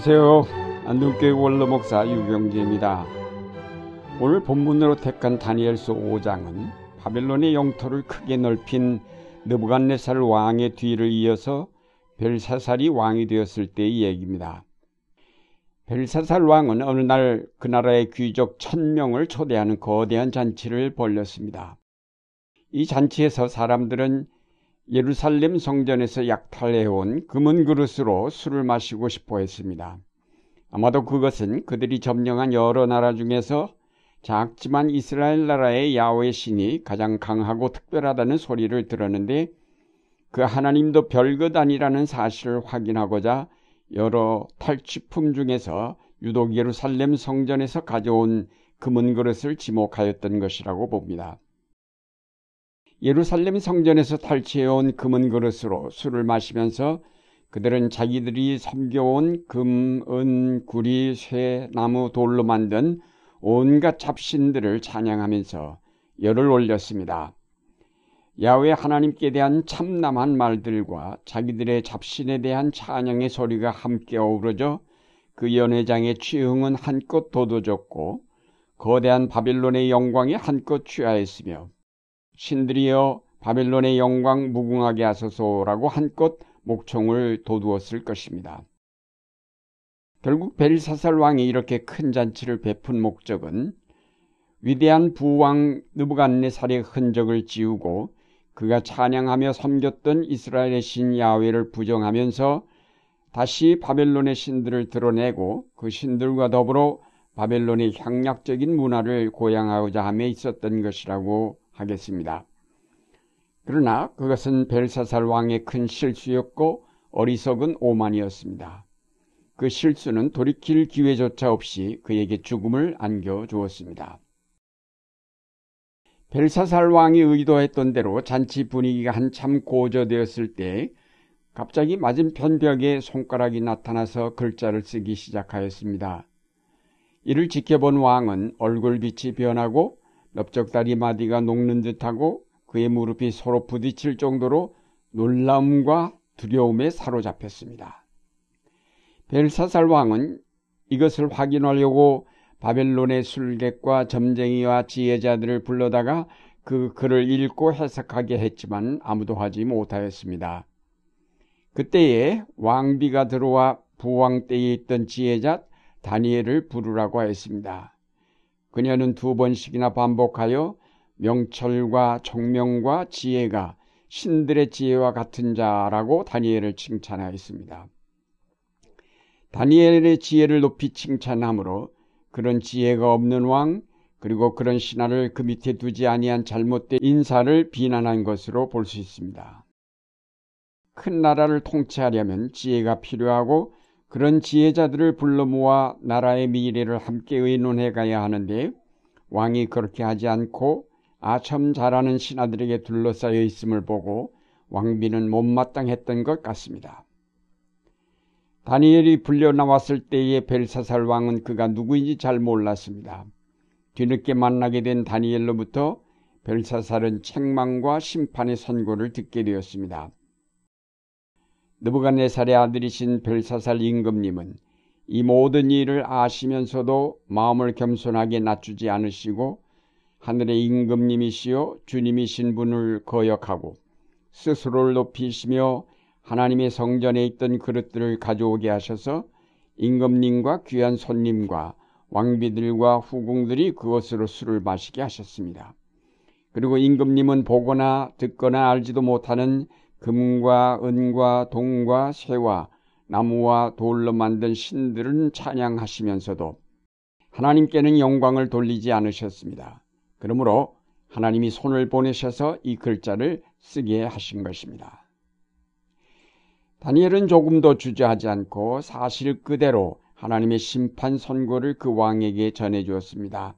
안녕하세요. 안동교회 원로목사 유경재입니다. 오늘 본문으로 택한 다니엘서 5장은 바벨론의 영토를 크게 넓힌 느부갓네살 왕의 뒤를 이어서 벨사살이 왕이 되었을 때의 얘기입니다. 벨사살 왕은 어느 날 그 나라의 귀족 천명을 초대하는 거대한 잔치를 벌렸습니다. 이 잔치에서 사람들은 예루살렘 성전에서 약탈해온 금은 그릇으로 술을 마시고 싶어 했습니다. 아마도 그것은 그들이 점령한 여러 나라 중에서 작지만 이스라엘 나라의 야외 신이 가장 강하고 특별하다는 소리를 들었는데 그 하나님도 별것 아니라는 사실을 확인하고자 여러 탈취품 중에서 유독 예루살렘 성전에서 가져온 금은 그릇을 지목하였던 것이라고 봅니다. 예루살렘 성전에서 탈취해온 금은 그릇으로 술을 마시면서 그들은 자기들이 섬겨온 금, 은, 구리, 쇠, 나무, 돌로 만든 온갖 잡신들을 찬양하면서 열을 올렸습니다. 야외 하나님께 대한 참남한 말들과 자기들의 잡신에 대한 찬양의 소리가 함께 어우러져 그 연회장의 취흥은 한껏 돋워졌고 거대한 바빌론의 영광이 한껏 취하였으며 신들이여 바벨론의 영광 무궁하게 하소서라고 한껏 목청을 돋우었을 것입니다. 결국 벨사살 왕이 이렇게 큰 잔치를 베푼 목적은 위대한 부왕 느부갓네살의 흔적을 지우고 그가 찬양하며 섬겼던 이스라엘의 신 야훼를 부정하면서 다시 바벨론의 신들을 드러내고 그 신들과 더불어 바벨론의 향락적인 문화를 고양하고자 함에 있었던 것이라고 하겠습니다. 그러나 그것은 벨사살 왕의 큰 실수였고 어리석은 오만이었습니다. 그 실수는 돌이킬 기회조차 없이 그에게 죽음을 안겨 주었습니다. 벨사살 왕이 의도했던 대로 잔치 분위기가 한참 고조되었을 때 갑자기 맞은편 벽에 손가락이 나타나서 글자를 쓰기 시작하였습니다. 이를 지켜본 왕은 얼굴빛이 변하고 넓적다리 마디가 녹는 듯하고 그의 무릎이 서로 부딪힐 정도로 놀라움과 두려움에 사로잡혔습니다. 벨사살 왕은 이것을 확인하려고 바벨론의 술객과 점쟁이와 지혜자들을 불러다가 그 글을 읽고 해석하게 했지만 아무도 하지 못하였습니다. 그때에 왕비가 들어와 부왕 때에 있던 지혜자 다니엘을 부르라고 했습니다. 그녀는 두 번씩이나 반복하여 명철과 총명과 지혜가 신들의 지혜와 같은 자라고 다니엘을 칭찬하였습니다. 다니엘의 지혜를 높이 칭찬하므로 그런 지혜가 없는 왕 그리고 그런 신하를 그 밑에 두지 아니한 잘못된 인사를 비난한 것으로 볼 수 있습니다. 큰 나라를 통치하려면 지혜가 필요하고 그런 지혜자들을 불러 모아 나라의 미래를 함께 의논해 가야 하는데 왕이 그렇게 하지 않고 아첨 잘하는 신하들에게 둘러싸여 있음을 보고 왕비는 못마땅했던 것 같습니다. 다니엘이 불려 나왔을 때의 벨사살 왕은 그가 누구인지 잘 몰랐습니다. 뒤늦게 만나게 된 다니엘로부터 벨사살은 책망과 심판의 선고를 듣게 되었습니다. 느부갓네살의 아들이신 벨사살 임금님은 이 모든 일을 아시면서도 마음을 겸손하게 낮추지 않으시고 하늘의 임금님이시여 주님이신 분을 거역하고 스스로를 높이시며 하나님의 성전에 있던 그릇들을 가져오게 하셔서 임금님과 귀한 손님과 왕비들과 후궁들이 그것으로 술을 마시게 하셨습니다. 그리고 임금님은 보거나 듣거나 알지도 못하는 금과 은과 동과 쇠와 나무와 돌로 만든 신들은 찬양하시면서도 하나님께는 영광을 돌리지 않으셨습니다. 그러므로 하나님이 손을 보내셔서 이 글자를 쓰게 하신 것입니다. 다니엘은 조금도 주저하지 않고 사실 그대로 하나님의 심판 선고를 그 왕에게 전해 주었습니다.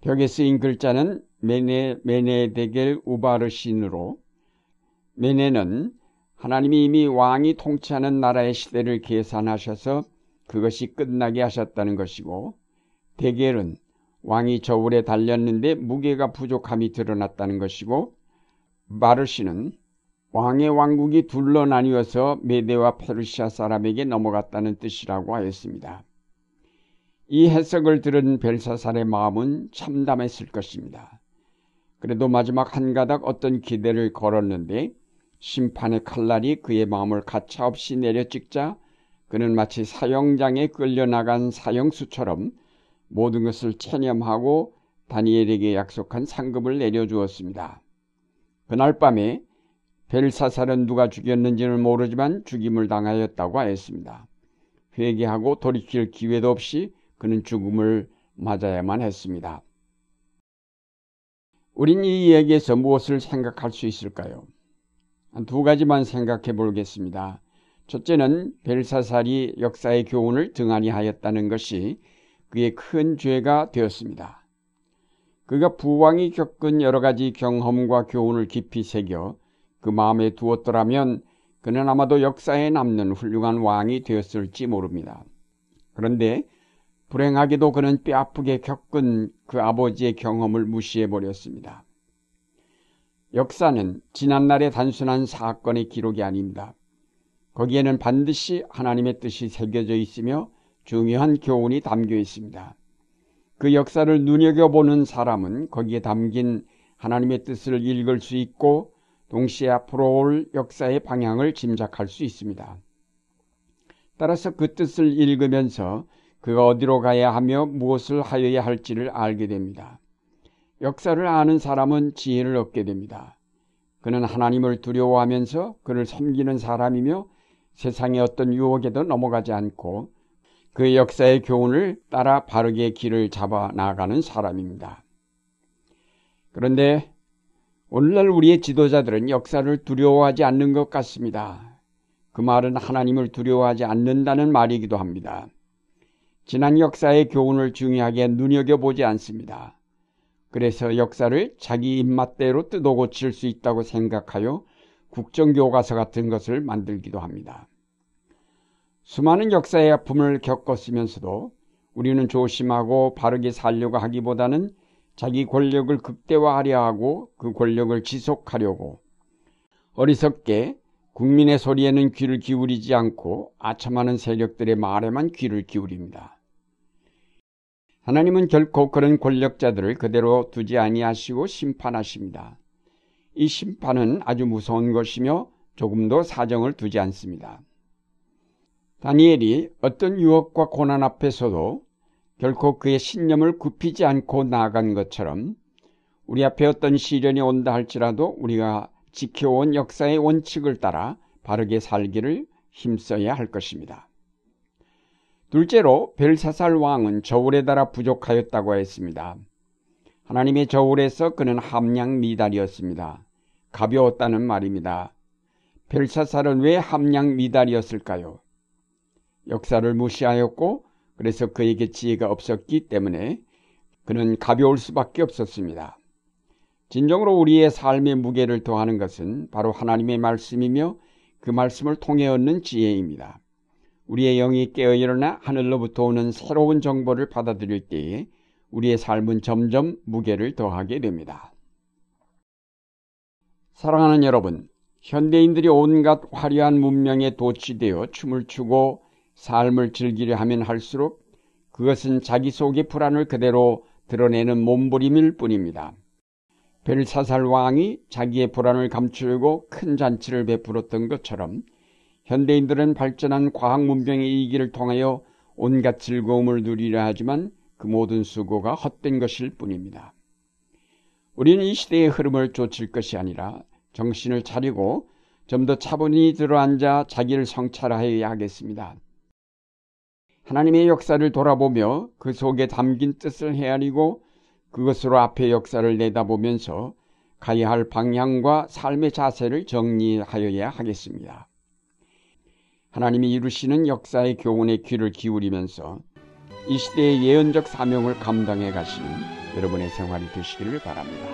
벽에 쓰인 글자는 메네 메네데겔 우바르신으로 메네는 하나님이 이미 왕이 통치하는 나라의 시대를 계산하셔서 그것이 끝나게 하셨다는 것이고 데겔은 왕이 저울에 달렸는데 무게가 부족함이 드러났다는 것이고 마르시는 왕의 왕국이 둘러 나뉘어서 메대와 페르시아 사람에게 넘어갔다는 뜻이라고 하였습니다. 이 해석을 들은 벨사살의 마음은 참담했을 것입니다. 그래도 마지막 한 가닥 어떤 기대를 걸었는데 심판의 칼날이 그의 마음을 가차없이 내려찍자 그는 마치 사형장에 끌려나간 사형수처럼 모든 것을 체념하고 다니엘에게 약속한 상급을 내려주었습니다. 그날 밤에 벨사살은 누가 죽였는지는 모르지만 죽임을 당하였다고 하였습니다. 회개하고 돌이킬 기회도 없이 그는 죽음을 맞아야만 했습니다. 우린 이 이야기에서 무엇을 생각할 수 있을까요? 두 가지만 생각해 보겠습니다. 첫째는 벨사살이 역사의 교훈을 등한히 하였다는 것이 그의 큰 죄가 되었습니다. 그가 부왕이 겪은 여러 가지 경험과 교훈을 깊이 새겨 그 마음에 두었더라면 그는 아마도 역사에 남는 훌륭한 왕이 되었을지 모릅니다. 그런데 불행하게도 그는 뼈아프게 겪은 그 아버지의 경험을 무시해 버렸습니다. 역사는 지난날의 단순한 사건의 기록이 아닙니다. 거기에는 반드시 하나님의 뜻이 새겨져 있으며 중요한 교훈이 담겨 있습니다. 그 역사를 눈여겨보는 사람은 거기에 담긴 하나님의 뜻을 읽을 수 있고 동시에 앞으로 올 역사의 방향을 짐작할 수 있습니다. 따라서 그 뜻을 읽으면서 그가 어디로 가야 하며 무엇을 하여야 할지를 알게 됩니다. 역사를 아는 사람은 지혜를 얻게 됩니다. 그는 하나님을 두려워하면서 그를 섬기는 사람이며 세상의 어떤 유혹에도 넘어가지 않고 그 역사의 교훈을 따라 바르게 길을 잡아 나가는 사람입니다. 그런데 오늘날 우리의 지도자들은 역사를 두려워하지 않는 것 같습니다. 그 말은 하나님을 두려워하지 않는다는 말이기도 합니다. 지난 역사의 교훈을 중요하게 눈여겨보지 않습니다. 그래서 역사를 자기 입맛대로 뜯어 고칠 수 있다고 생각하여 국정교과서 같은 것을 만들기도 합니다. 수많은 역사의 아픔을 겪었으면서도 우리는 조심하고 바르게 살려고 하기보다는 자기 권력을 극대화하려 하고 그 권력을 지속하려고 어리석게 국민의 소리에는 귀를 기울이지 않고 아첨하는 세력들의 말에만 귀를 기울입니다. 하나님은 결코 그런 권력자들을 그대로 두지 아니하시고 심판하십니다. 이 심판은 아주 무서운 것이며 조금도 사정을 두지 않습니다. 다니엘이 어떤 유혹과 고난 앞에서도 결코 그의 신념을 굽히지 않고 나아간 것처럼 우리 앞에 어떤 시련이 온다 할지라도 우리가 지켜온 역사의 원칙을 따라 바르게 살기를 힘써야 할 것입니다. 둘째로 벨사살 왕은 저울에 따라 부족하였다고 했습니다. 하나님의 저울에서 그는 함량 미달이었습니다. 가벼웠다는 말입니다. 벨사살은 왜 함량 미달이었을까요? 역사를 무시하였고 그래서 그에게 지혜가 없었기 때문에 그는 가벼울 수밖에 없었습니다. 진정으로 우리의 삶의 무게를 더하는 것은 바로 하나님의 말씀이며 그 말씀을 통해 얻는 지혜입니다. 우리의 영이 깨어 일어나 하늘로부터 오는 새로운 정보를 받아들일 때에 우리의 삶은 점점 무게를 더하게 됩니다. 사랑하는 여러분, 현대인들이 온갖 화려한 문명에 도취되어 춤을 추고 삶을 즐기려 하면 할수록 그것은 자기 속의 불안을 그대로 드러내는 몸부림일 뿐입니다. 벨사살 왕이 자기의 불안을 감추려고 큰 잔치를 베풀었던 것처럼 현대인들은 발전한 과학 문명의 이기를 통하여 온갖 즐거움을 누리려 하지만 그 모든 수고가 헛된 것일 뿐입니다. 우리는 이 시대의 흐름을 쫓을 것이 아니라 정신을 차리고 좀 더 차분히 들어앉아 자기를 성찰하여야 하겠습니다. 하나님의 역사를 돌아보며 그 속에 담긴 뜻을 헤아리고 그것으로 앞의 역사를 내다보면서 가야 할 방향과 삶의 자세를 정리하여야 하겠습니다. 하나님이 이루시는 역사의 교훈에 귀를 기울이면서 이 시대의 예언적 사명을 감당해 가시는 여러분의 생활이 되시기를 바랍니다.